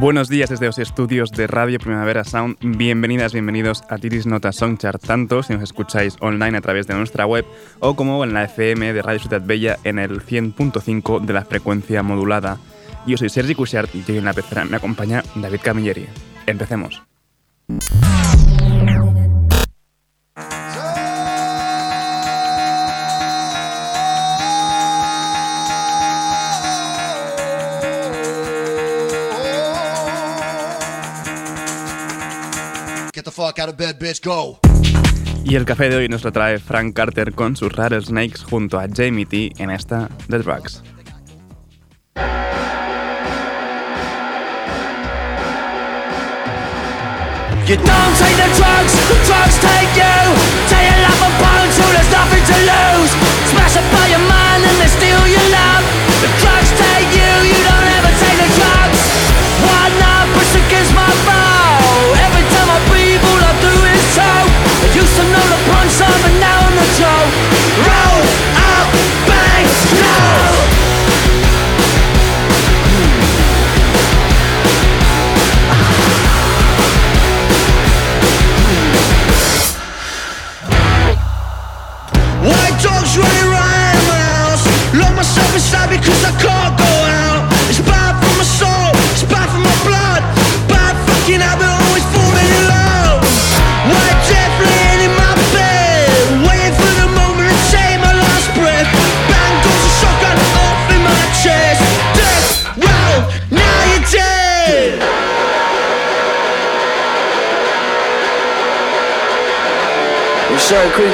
Buenos días desde los estudios de Radio Primavera Sound. Bienvenidas, bienvenidos a Tiris Nota Songchart, tanto si nos escucháis online a través de nuestra web o como en la FM de Radio Ciudad Bella en el 100.5 de la frecuencia modulada. Yo soy Sergi Cushart y hoy en la pecera me acompaña David Camilleri. Empecemos. Y el café de hoy nos lo trae Frank Carter con sus Rattlesnakes junto a Jamie T en esta The Drugs. You don't take the drugs, the drugs take you. Tear your life apart until there's nothing to lose. Smash up by your mind and they steal your love. The drugs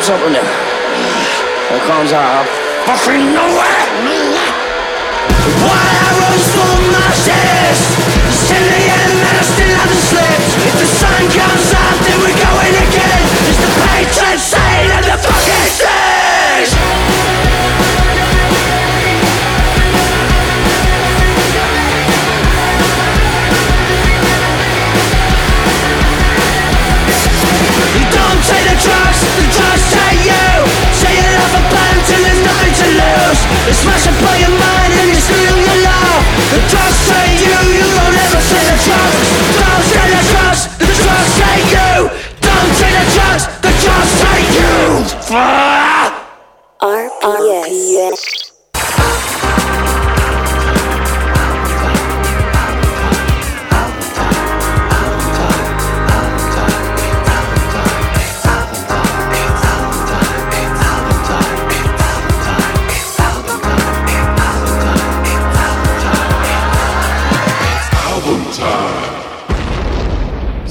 something that comes out of fucking nowhere. Smash it by your mind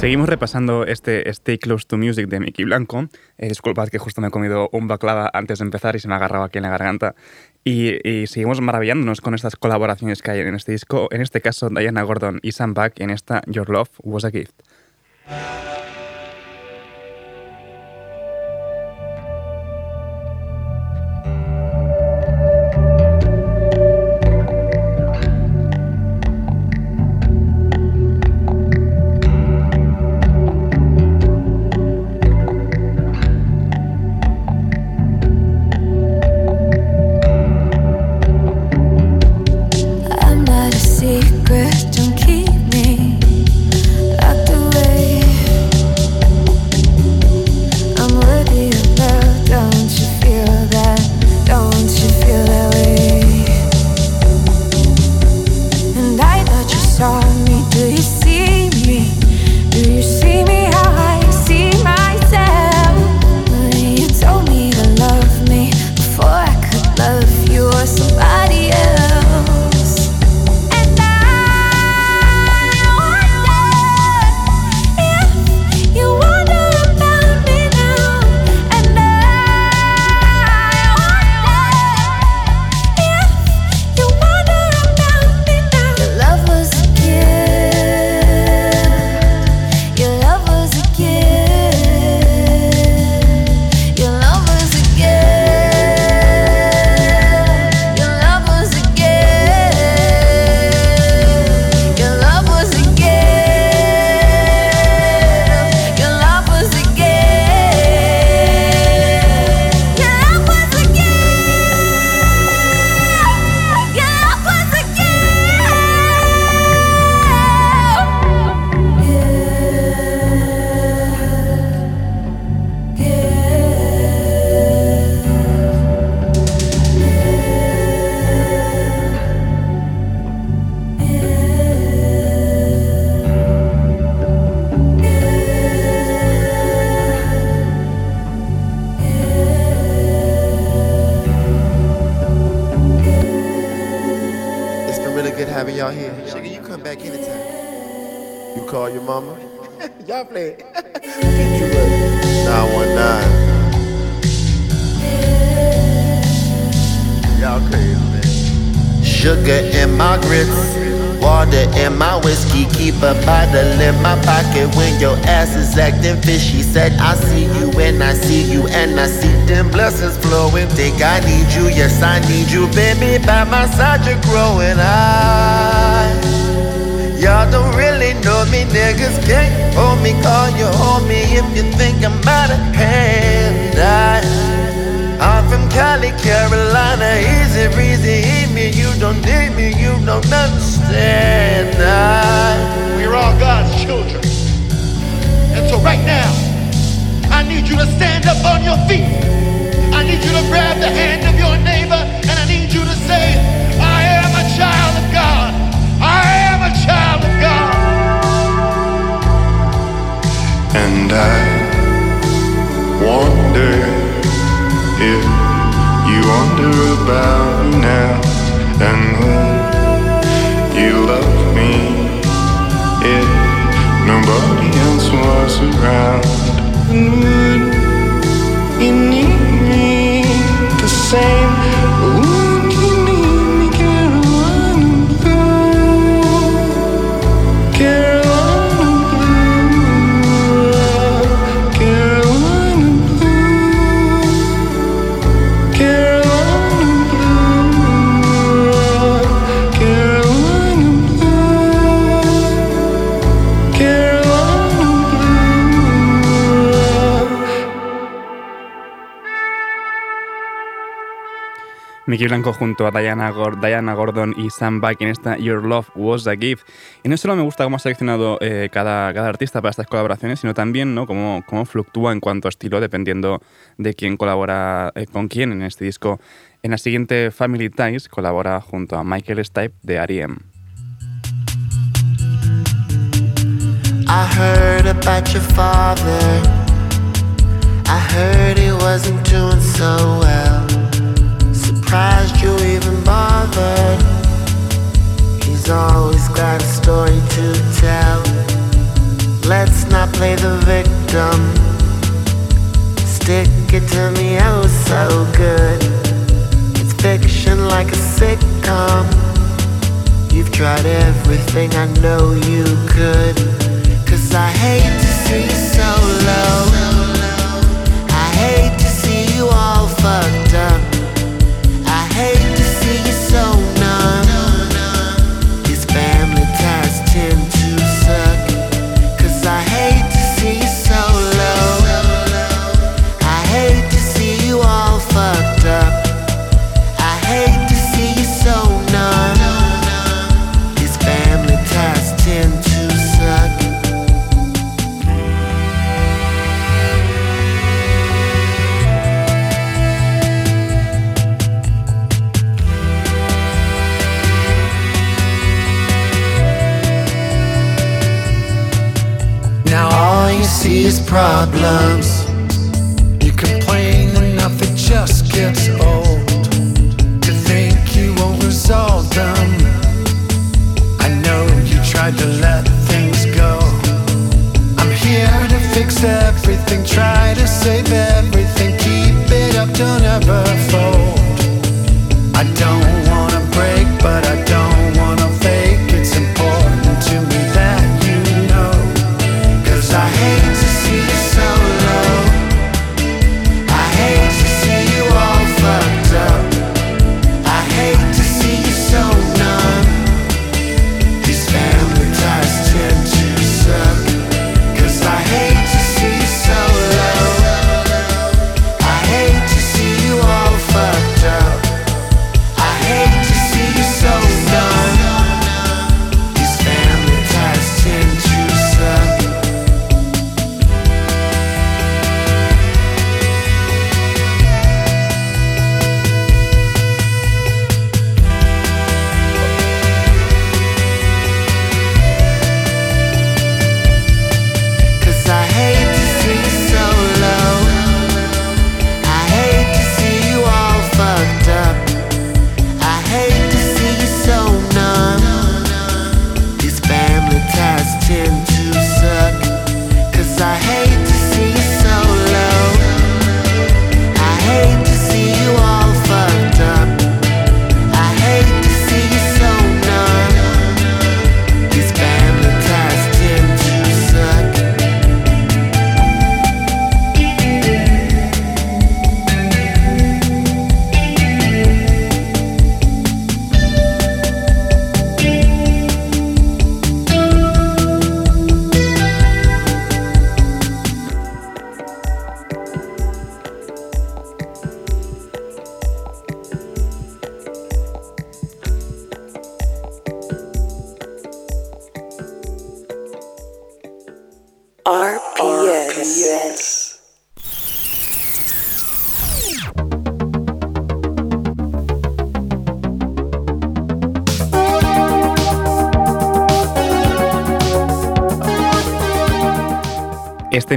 Seguimos repasando este Stay Close to Music de Mickey Blanco. Eh, disculpad que justo me he comido un baklava antes de empezar y se me ha agarrado aquí en la garganta. Y, seguimos maravillándonos con estas colaboraciones que hay en este disco. En este caso, Diana Gordon y Sam Back en esta Your Love Was a Gift. I need you, baby. By my side, you're growing. I, y'all don't really know me, niggas can't hold me, call you homie if you think I'm out of hand. I, I'm from Cali, Carolina, easy breezy, eat me. You don't need me, you don't understand. I... We're all God's children. And so right now, I need you to stand up on your feet. I need you to grab the hand I wonder if you wonder about me now and would you love me if nobody else was around. And would you need me the same Mickey Blanco junto a Diana, Gordon y Sam Back en esta Your Love Was a Gift. Y no solo me gusta cómo ha seleccionado eh, cada, cada, artista para estas colaboraciones, sino también ¿no? cómo, cómo fluctúa en cuanto a estilo dependiendo de quién colabora eh, con quién en este disco. En la siguiente Family Ties colabora junto a Michael Stipe de R.E.M. surprised you even bothered. He's always got a story to tell. Let's not play the victim. Stick it to me oh so good. It's fiction like a sitcom. You've tried everything I know you could. Cause I hate to see you so low. I hate to see you all fucked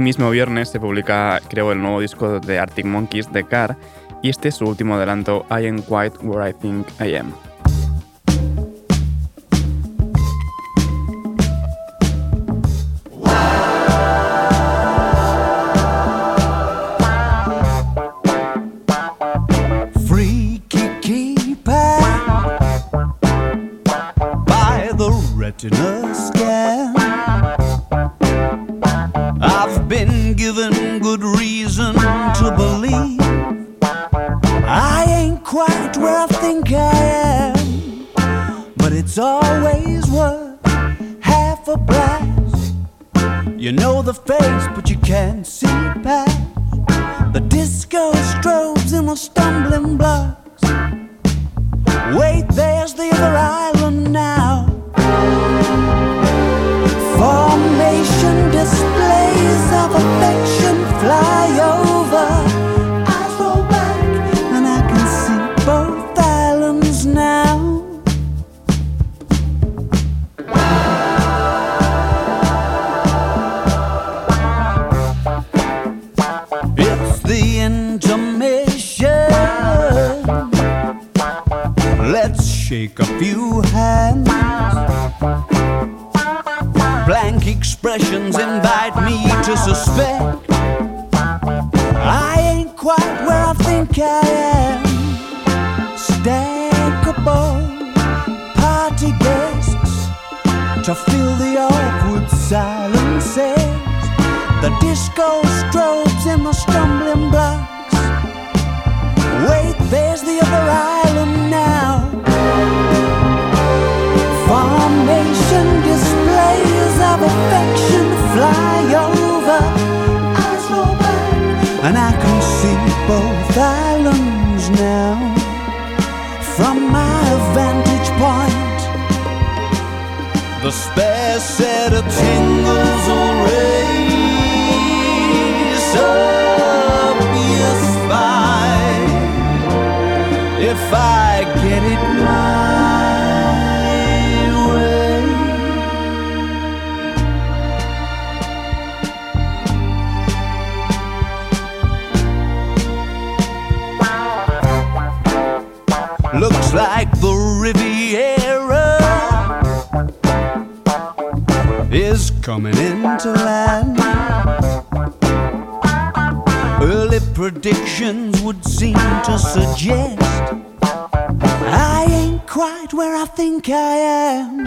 mismo viernes se publica, creo, el nuevo disco de Arctic Monkeys, The Car, y este es su último adelanto, I Am Quite Where I Think I Am. Early predictions would seem to suggest I ain't quite where I think I am.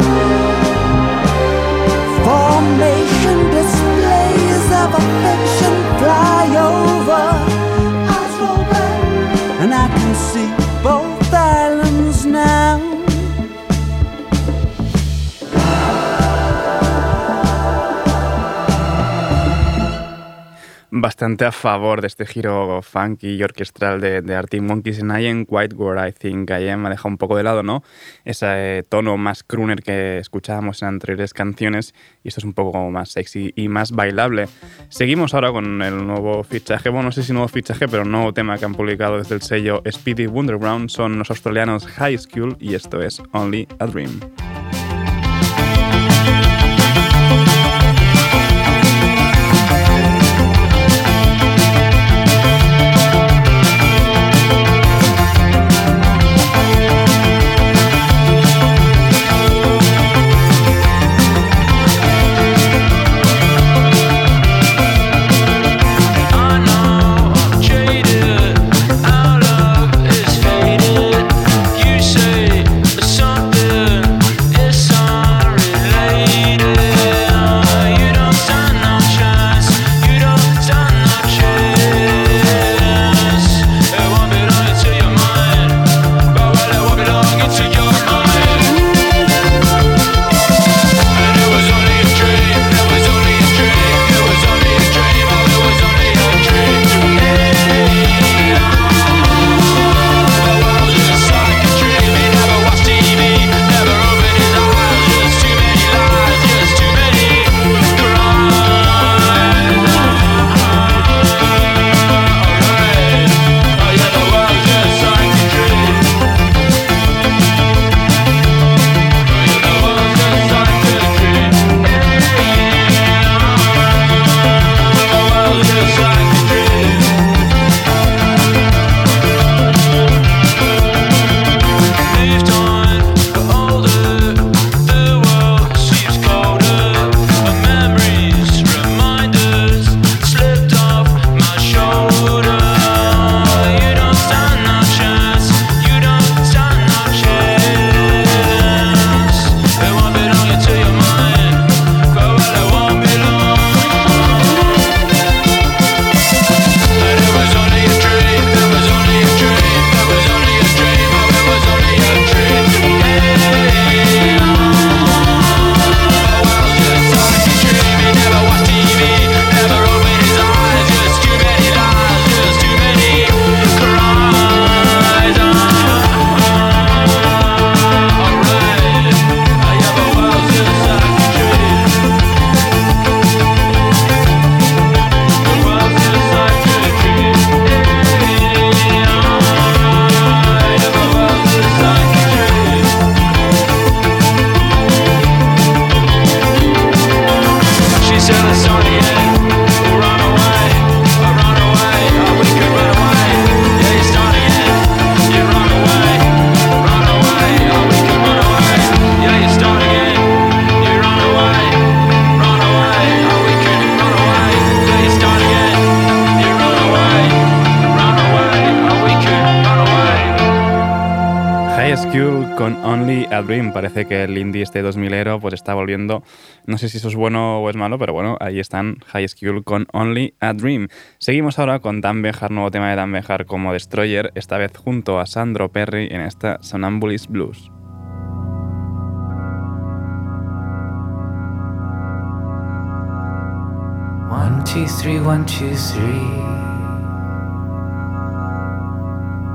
Formation displays of affection fly over. Bastante a favor de este giro funky y orquestral de, de Monkeys en I Am Quite I Think I Am. Ha dejado un poco de lado, ¿no? Ese eh, tono más crooner que escuchábamos en anteriores canciones y esto es un poco más sexy y más bailable. Seguimos ahora con el nuevo fichaje, bueno, no sé si nuevo fichaje, pero nuevo tema que han publicado desde el sello Speedy Wonderground. Son los australianos High School y esto es Only a Dream. Con Only a Dream. Parece que el indie este 2000ero pues está volviendo. No sé si eso es bueno o es malo, pero bueno, ahí están High School con Only a Dream. Seguimos ahora con Dan Bejar, nuevo tema de Dan Bejar como Destroyer, esta vez junto a Sandro Perry en esta Sonambulist Blues. One, two, three, one, two, three.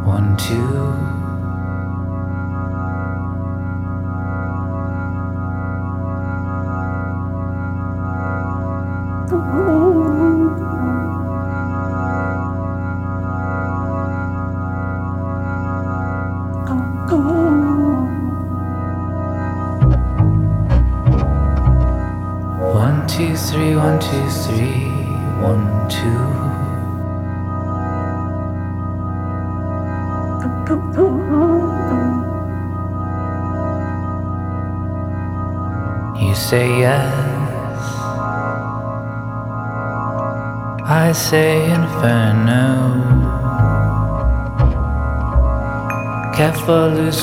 One, two.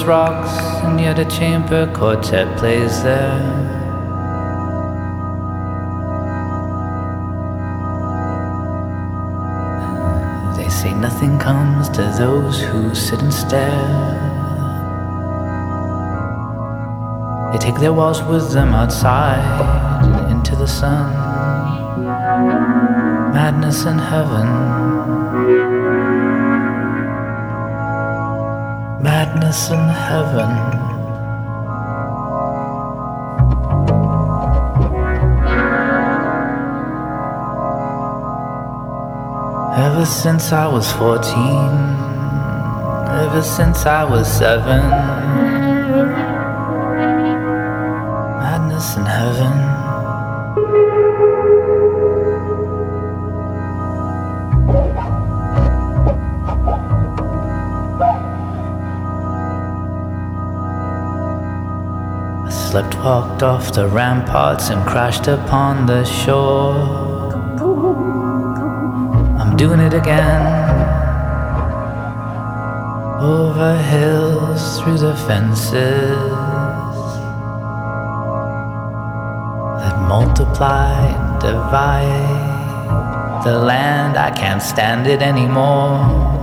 Rocks, and yet a chamber quartet plays there. They say nothing comes to those who sit and stare. They take their walls with them outside into the sun. Madness in heaven. Madness in heaven. Ever since I was 14, ever since I was seven, madness in heaven. Slept, walked off the ramparts, and crashed upon the shore. I'm doing it again. Over hills, through the fences that multiply divide the land. I can't stand it anymore.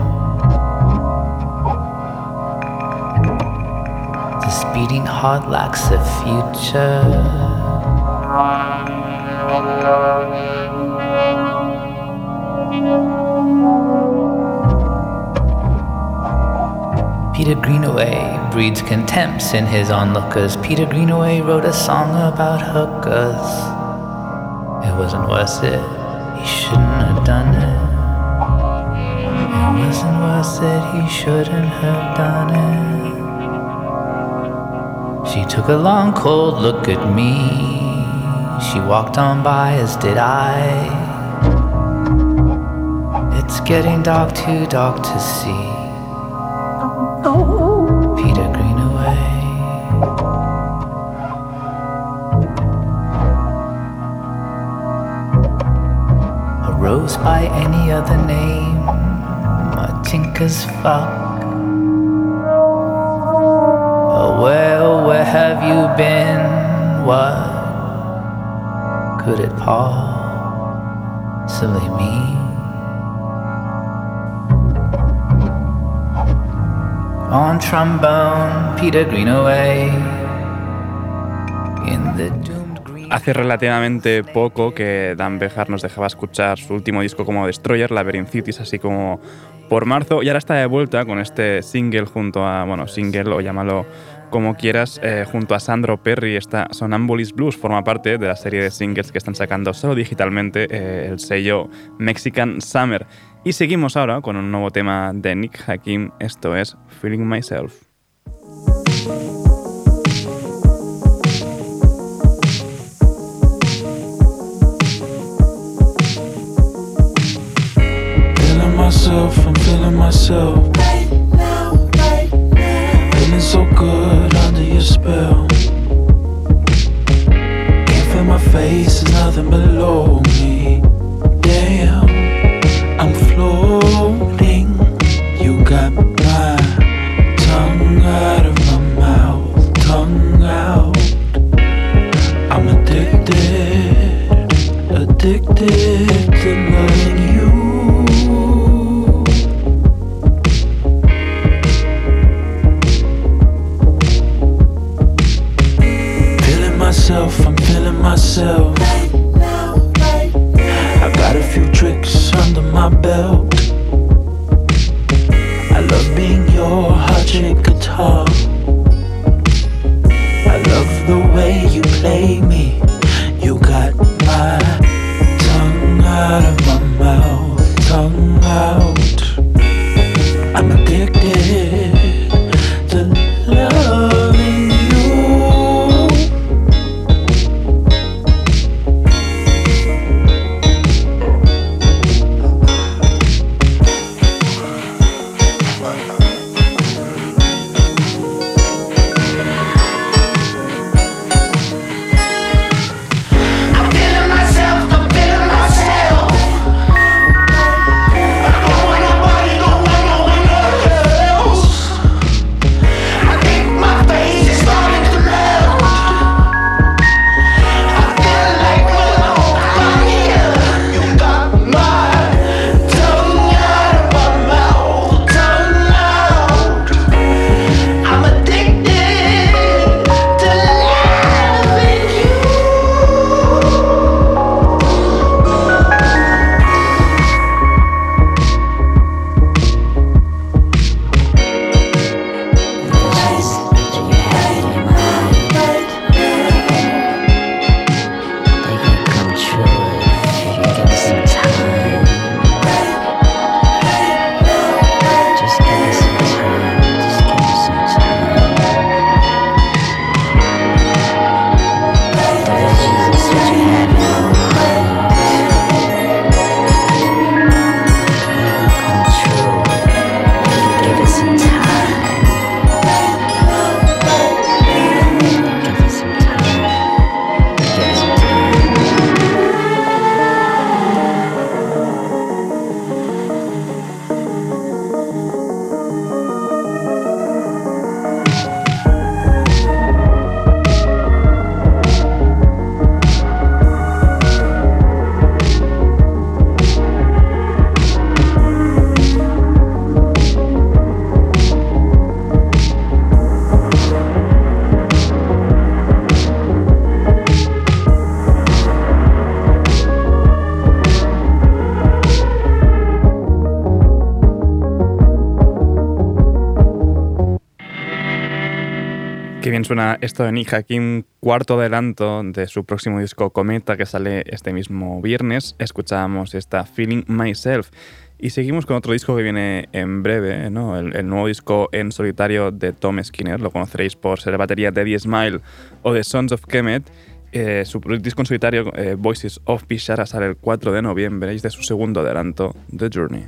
This beating heart lacks a future. Peter Greenaway breeds contempts in his onlookers. Peter Greenaway wrote a song about hookers. It wasn't worth it. He shouldn't have done it. It wasn't worth it. He shouldn't have done it. She took a long, cold look at me. She walked on by, as did I. It's getting dark, too dark to see. Peter Greenaway. A rose by any other name, a tinker's fuck. Hace relativamente poco que Dan Bejar nos dejaba escuchar su último disco como Destroyer, Labyrinth Cities, así como por marzo, y ahora está de vuelta con este single junto a, bueno, single o llámalo como quieras, eh, junto a Sandro Perry, esta Sonambulist Blues forma parte de la serie de singles que están sacando solo digitalmente eh, el sello Mexican Summer. Y seguimos ahora con un nuevo tema de Nick Hakim, esto es. Feeling myself, I'm feeling myself. your spell. Can't feel my face, there's nothing below me. Damn, I'm floating. You got my tongue out of my mouth, tongue out. I'm addicted, addicted to loving. so Bien suena esto de Nick Hakim, cuarto adelanto de su próximo disco Cometa que sale este mismo viernes. Escuchábamos esta Feeling Myself. Y seguimos con otro disco que viene en breve, ¿no? el, nuevo disco en solitario de Tom Skinner. Lo conoceréis por ser batería de Eddie Smile o de Sons of Kemet. Eh, su disco en solitario, eh, Voices of Bishara, sale el 4 de noviembre y es de su segundo adelanto, The Journey.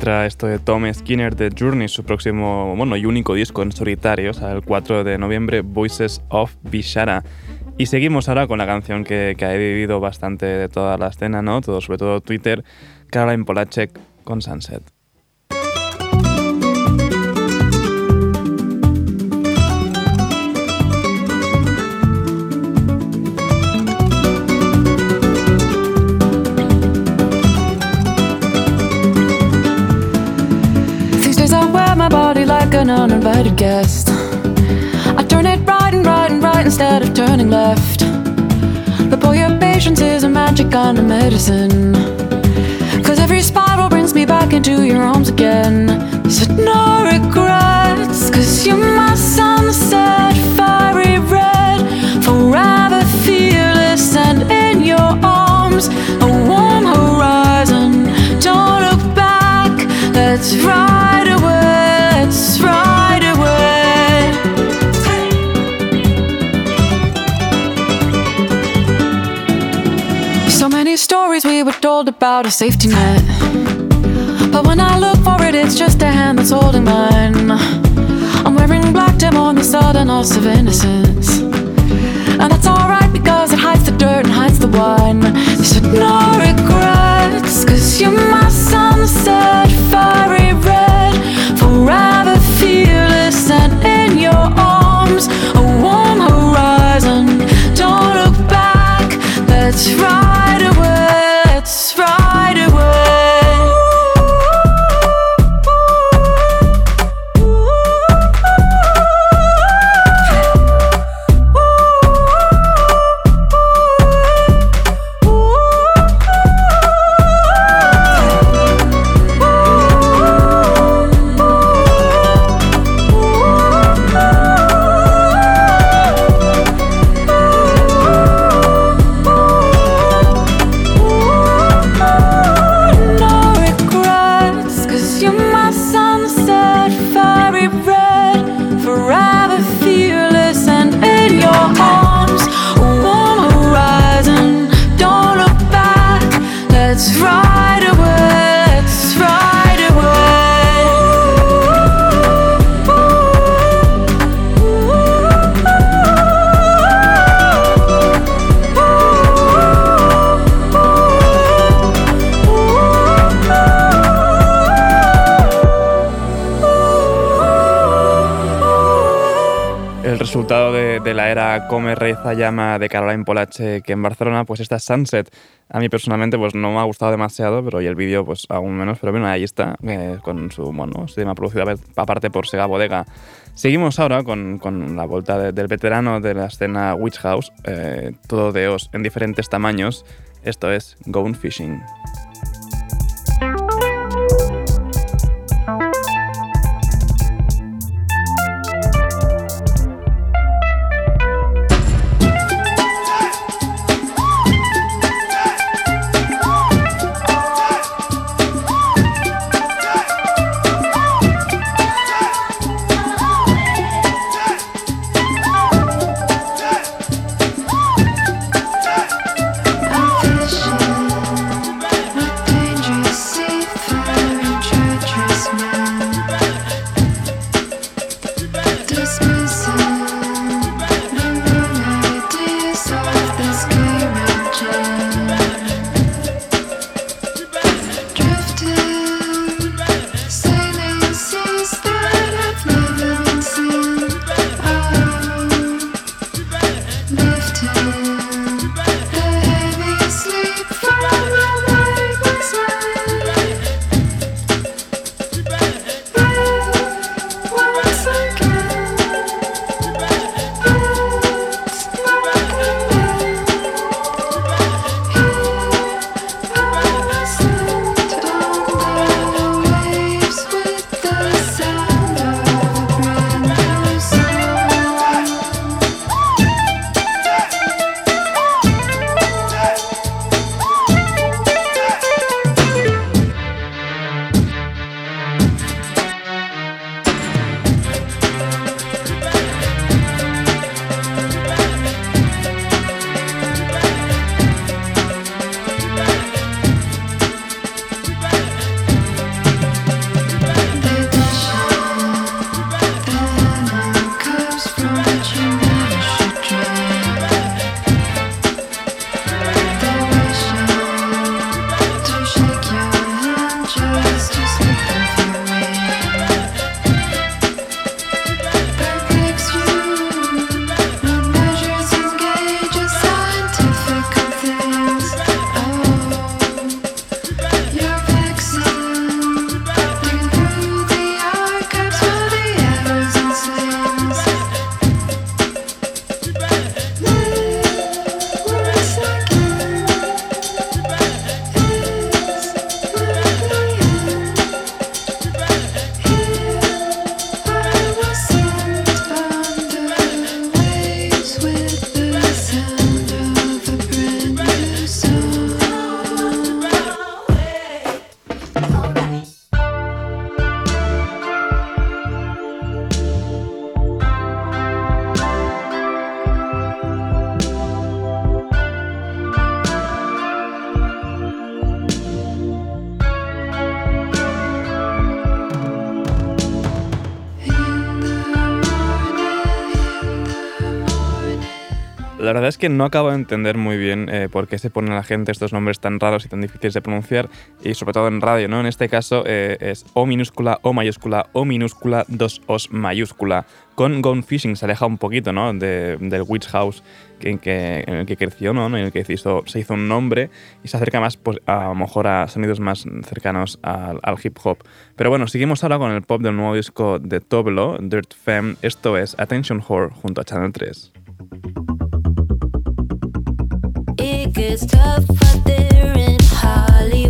Entra esto de Tom Skinner de Journey, su próximo, bueno, y único disco en solitario, o sea, el 4 de noviembre, Voices of Bishara. Y seguimos ahora con la canción que, que ha vivido bastante de toda la escena, ¿no? Sobre todo Twitter, Caroline Polacek con Sunset. An uninvited guest. I turn it right and right and right instead of turning left. But boy, your patience is a magic kind of medicine. Cause every spiral brings me back into your arms again. Said no regrets, cause you're about a safety net. But when I look for it, it's just a hand that's holding mine. I'm wearing black dim on the sudden loss of innocence. And that's alright because it hides the dirt and hides the wine. Said no regrets, cause you're my sunset, fiery red, forever fearless and in your arms, a warm horizon. Don't look back, let's ride era Come, Reza, Llama de Caroline Polacek en Barcelona, pues esta Sunset. A mí personalmente pues no me ha gustado demasiado, pero y el vídeo pues aún menos, pero bueno, ahí está, eh, con su, bueno, su tema producido aparte por Sega Bodega. Seguimos ahora con, con la vuelta de- del veterano de la escena Witch House, eh, todo de os en diferentes tamaños. Esto es Gone Fishing. La verdad es que no acabo de entender muy bien eh, por qué se ponen a la gente estos nombres tan raros y tan difíciles de pronunciar, y sobre todo en radio, ¿no? En este caso eh, es O minúscula, O mayúscula, O minúscula, dos Os mayúscula. Con Gone Fishing se aleja un poquito, ¿no? De- del Witch House que, que- en el que creció, ¿no? En el que se hizo, un nombre y se acerca más, pues, a, lo mejor a sonidos más cercanos al, al hip hop. Pero bueno, seguimos ahora con el pop del nuevo disco de Toblo, Dirt Femme. Esto es Attention Whore junto a Channel 3. Gets tough out there in Hollywood.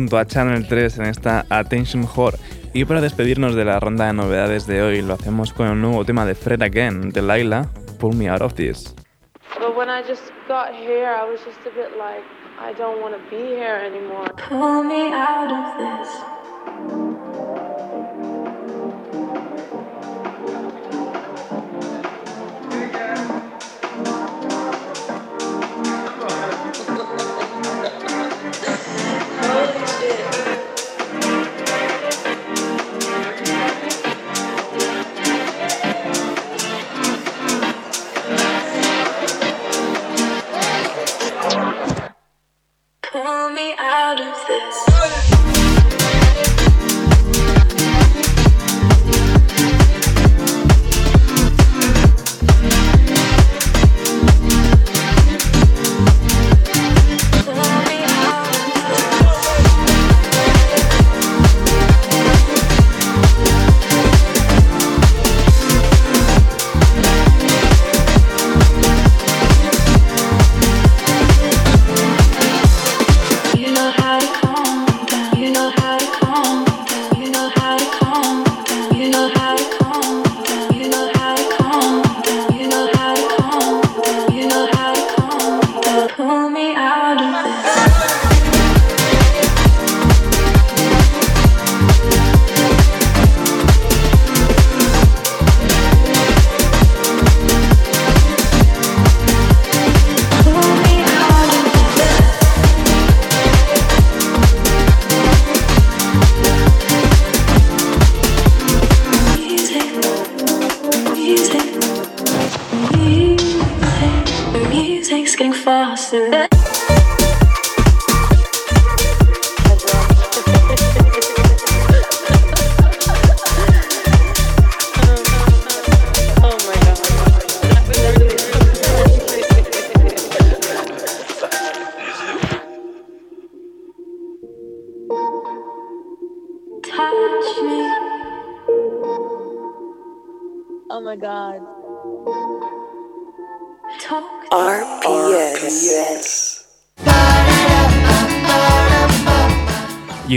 Junto a Channel 3 en esta Attention Whore. Y para despedirnos de la ronda de novedades de hoy, lo hacemos con el nuevo tema de Fred Again, de Laila, Pull Me Out of This. But when I just got here, I was just a bit like, I don't want to be here anymore. Pull me out of this.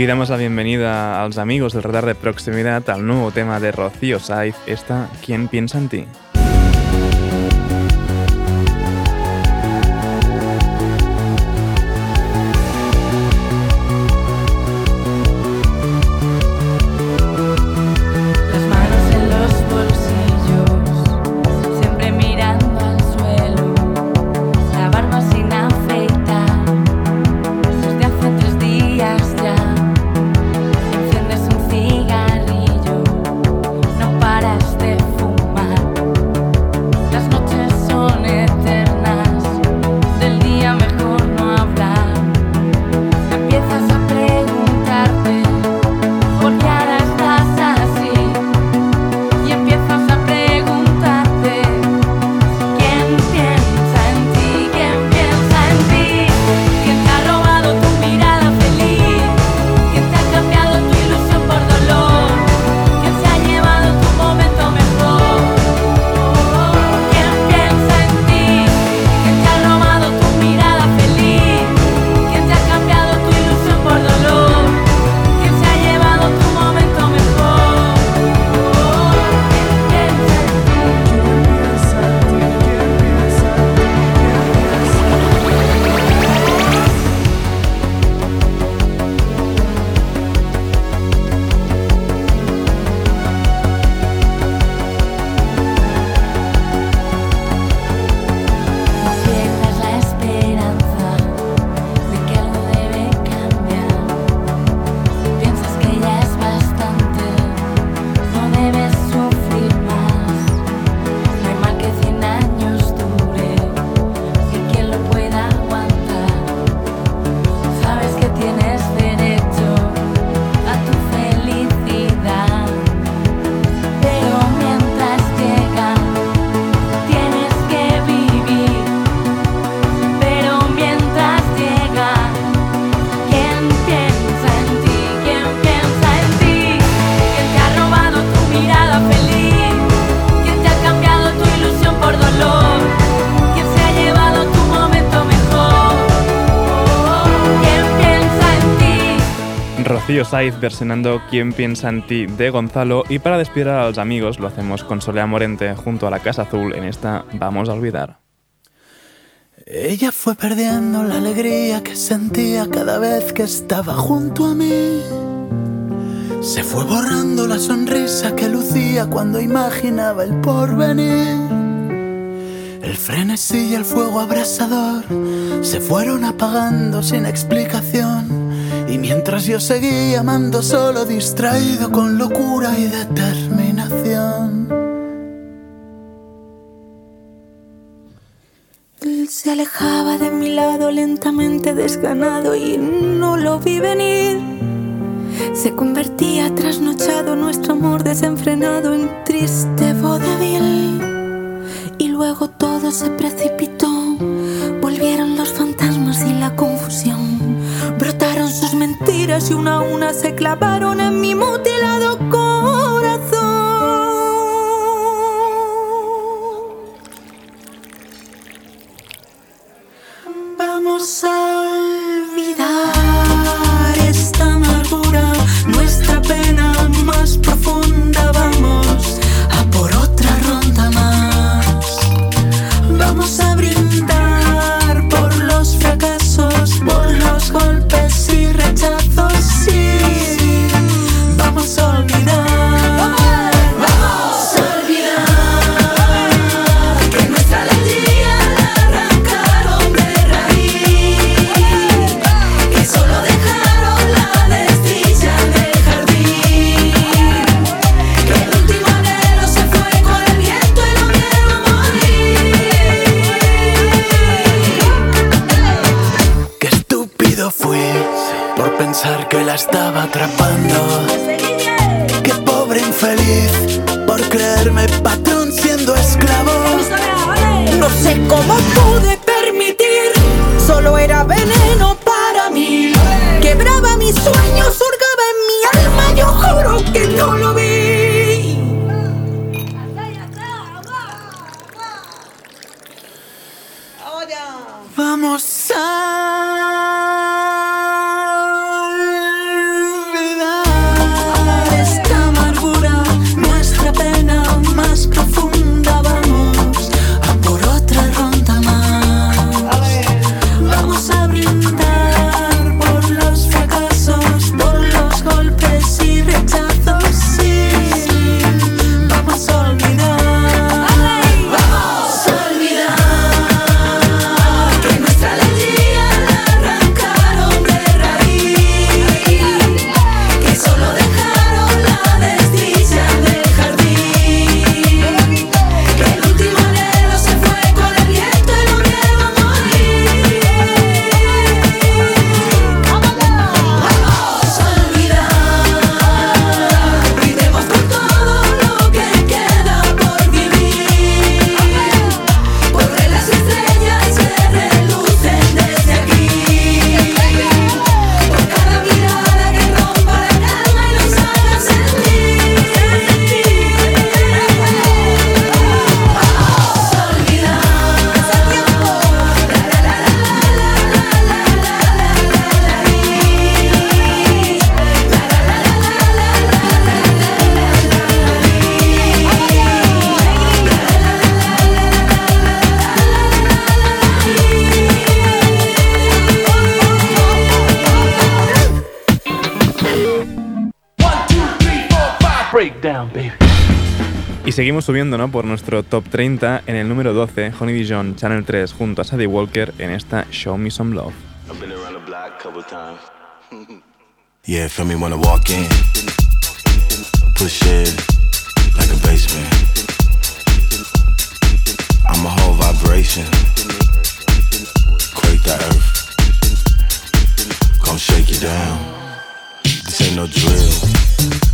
Y damos la bienvenida a los amigos del radar de proximidad al nuevo tema de Rocío Saiz, esta ¿Quién piensa en ti? Saiz versionando ¿Quién piensa en ti? de Gonzalo y para despedir a los amigos lo hacemos con Solea Morente junto a la Casa Azul en esta Vamos a olvidar. Ella fue perdiendo la alegría que sentía cada vez que estaba junto a mí. Se fue borrando la sonrisa que lucía cuando imaginaba el porvenir. El frenesí y el fuego abrasador se fueron apagando sin explicación. Y mientras yo seguía amando solo, distraído con locura y determinación. Él se alejaba de mi lado lentamente desganado y no lo vi venir. Se convertía trasnochado nuestro amor desenfrenado en triste vodevil. Y luego todo se precipitó. Volvieron los fantasmas y la confusión. Sus mentiras y una a una se clavaron en mi mutilado corazón. Vamos a olvidar esta amargura, nuestra pena más profunda. Por pensar que la estaba atrapando. Qué pobre infeliz por creerme patrón siendo esclavo. No sé cómo pude permitir, solo era veneno para mí. Quebraba mis sueños, hurgaba en mi alma, yo juro que no lo vi. Down, baby. Y seguimos subiendo ¿no? por nuestro top 30 en el número 12, Honey Dijon, Channel 3, junto a Sadie Walker en esta Show Me Some Love. I've been around the block a couple times. yeah, feel me when I walk in. Push it like a basement. I'm a whole vibration. Quake the earth. Gonna shake you down. This ain't no drill.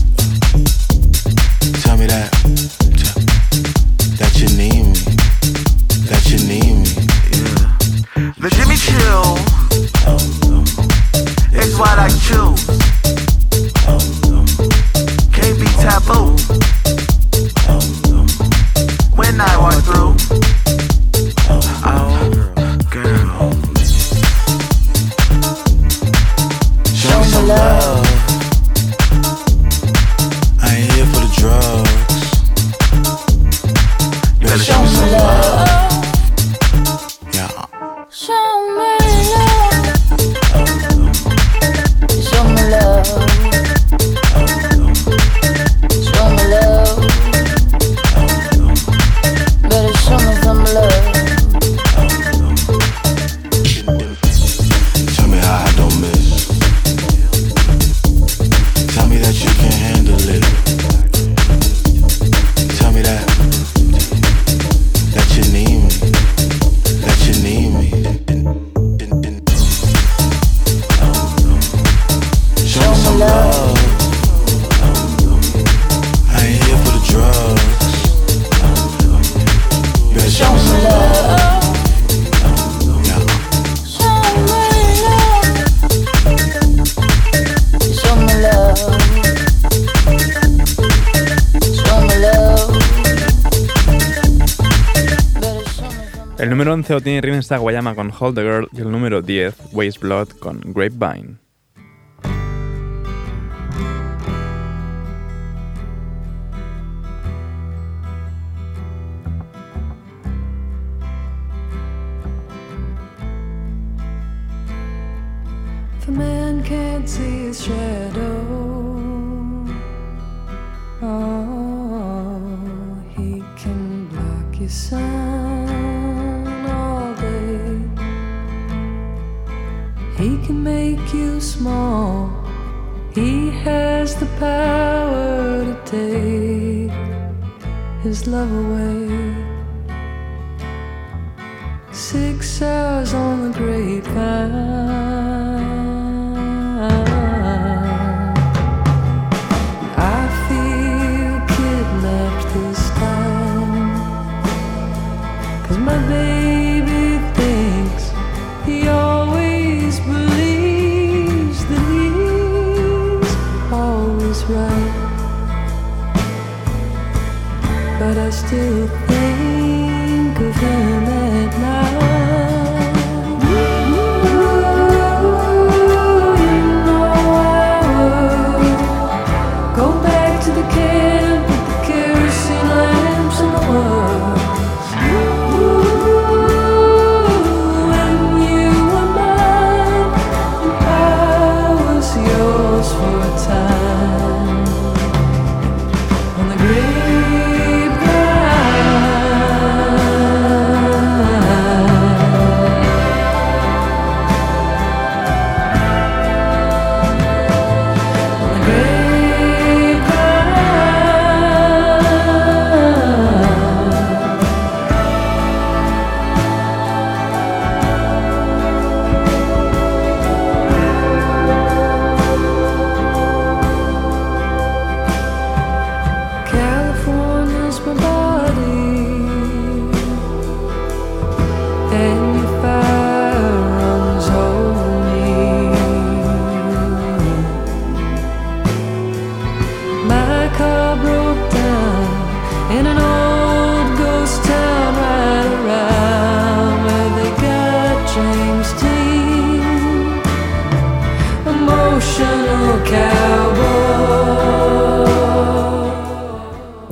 The Jimmy Chill is what I choose. Can't be taboo. When I walk through, Rinsa Guayama con Hold the Girl y el número 10, Waste Blood con Grapevine. But I still think of him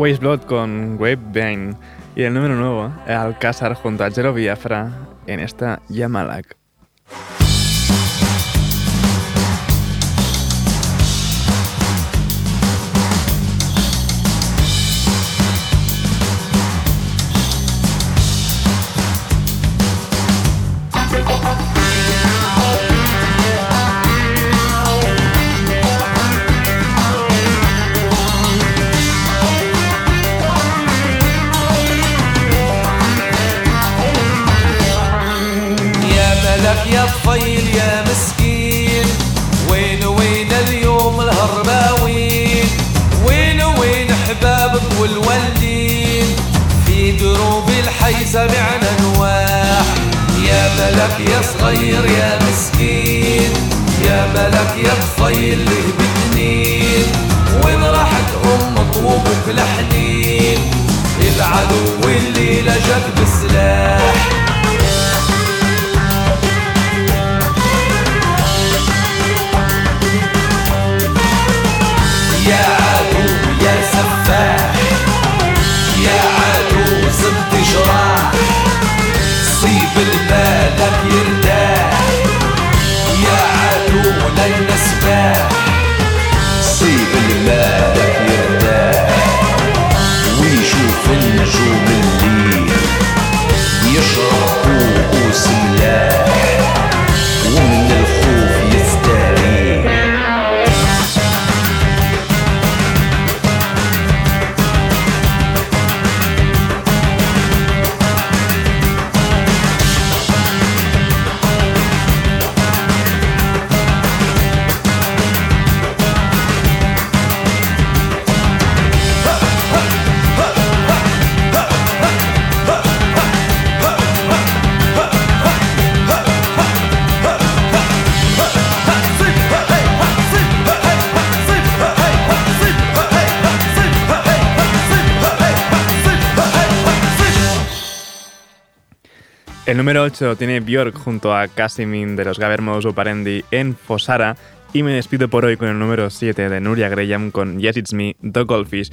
Waste Blood con Wave Bane. Y el número nuevo, Alcázar junto a Jero Biafra en esta Yamalak. صغير يا مسكين. يا ملك يا طفيل له بتنين. وين راحت أمك وأبوك لحنين؟ العدو اللي El número 8 tiene Björk junto a Casimin de los Gabermos Uparendi en Fosara. Y me despido por hoy con el número 7 de Nuria Graham con Yes It's Me, The Goldfish.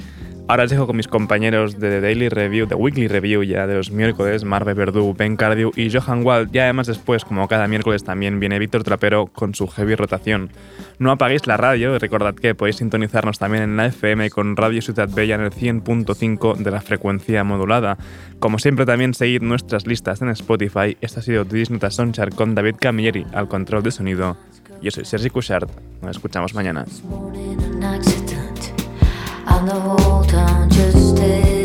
Ahora os dejo con mis compañeros de The Daily Review, The Weekly Review ya de los miércoles, Marve Verdú, Ben Cardew y Johan Wald. Y además después, como cada miércoles también viene Víctor Trapero con su heavy rotación. No apaguéis la radio y recordad que podéis sintonizarnos también en la FM con Radio Ciudad Bella en el 100.5 de la frecuencia modulada. Como siempre también seguid nuestras listas en Spotify. Esta ha sido Disney Sonchar con David Camilleri al control de sonido. Yo soy Sergi Cushart. Nos escuchamos mañana. on the whole town just stay.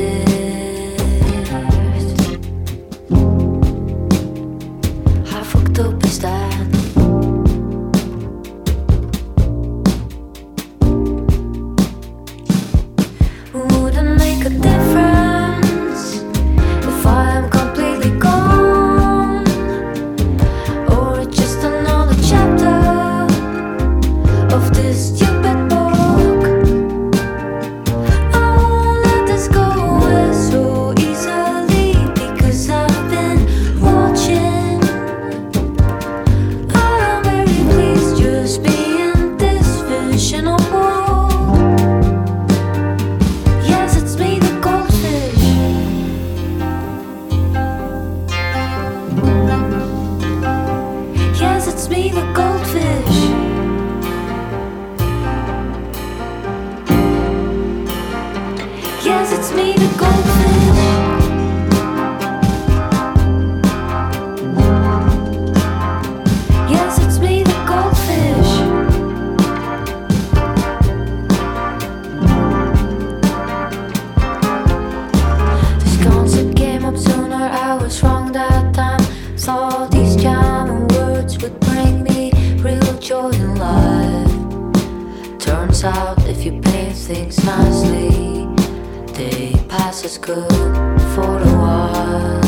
Out if you paint things nicely, they pass as good for a while.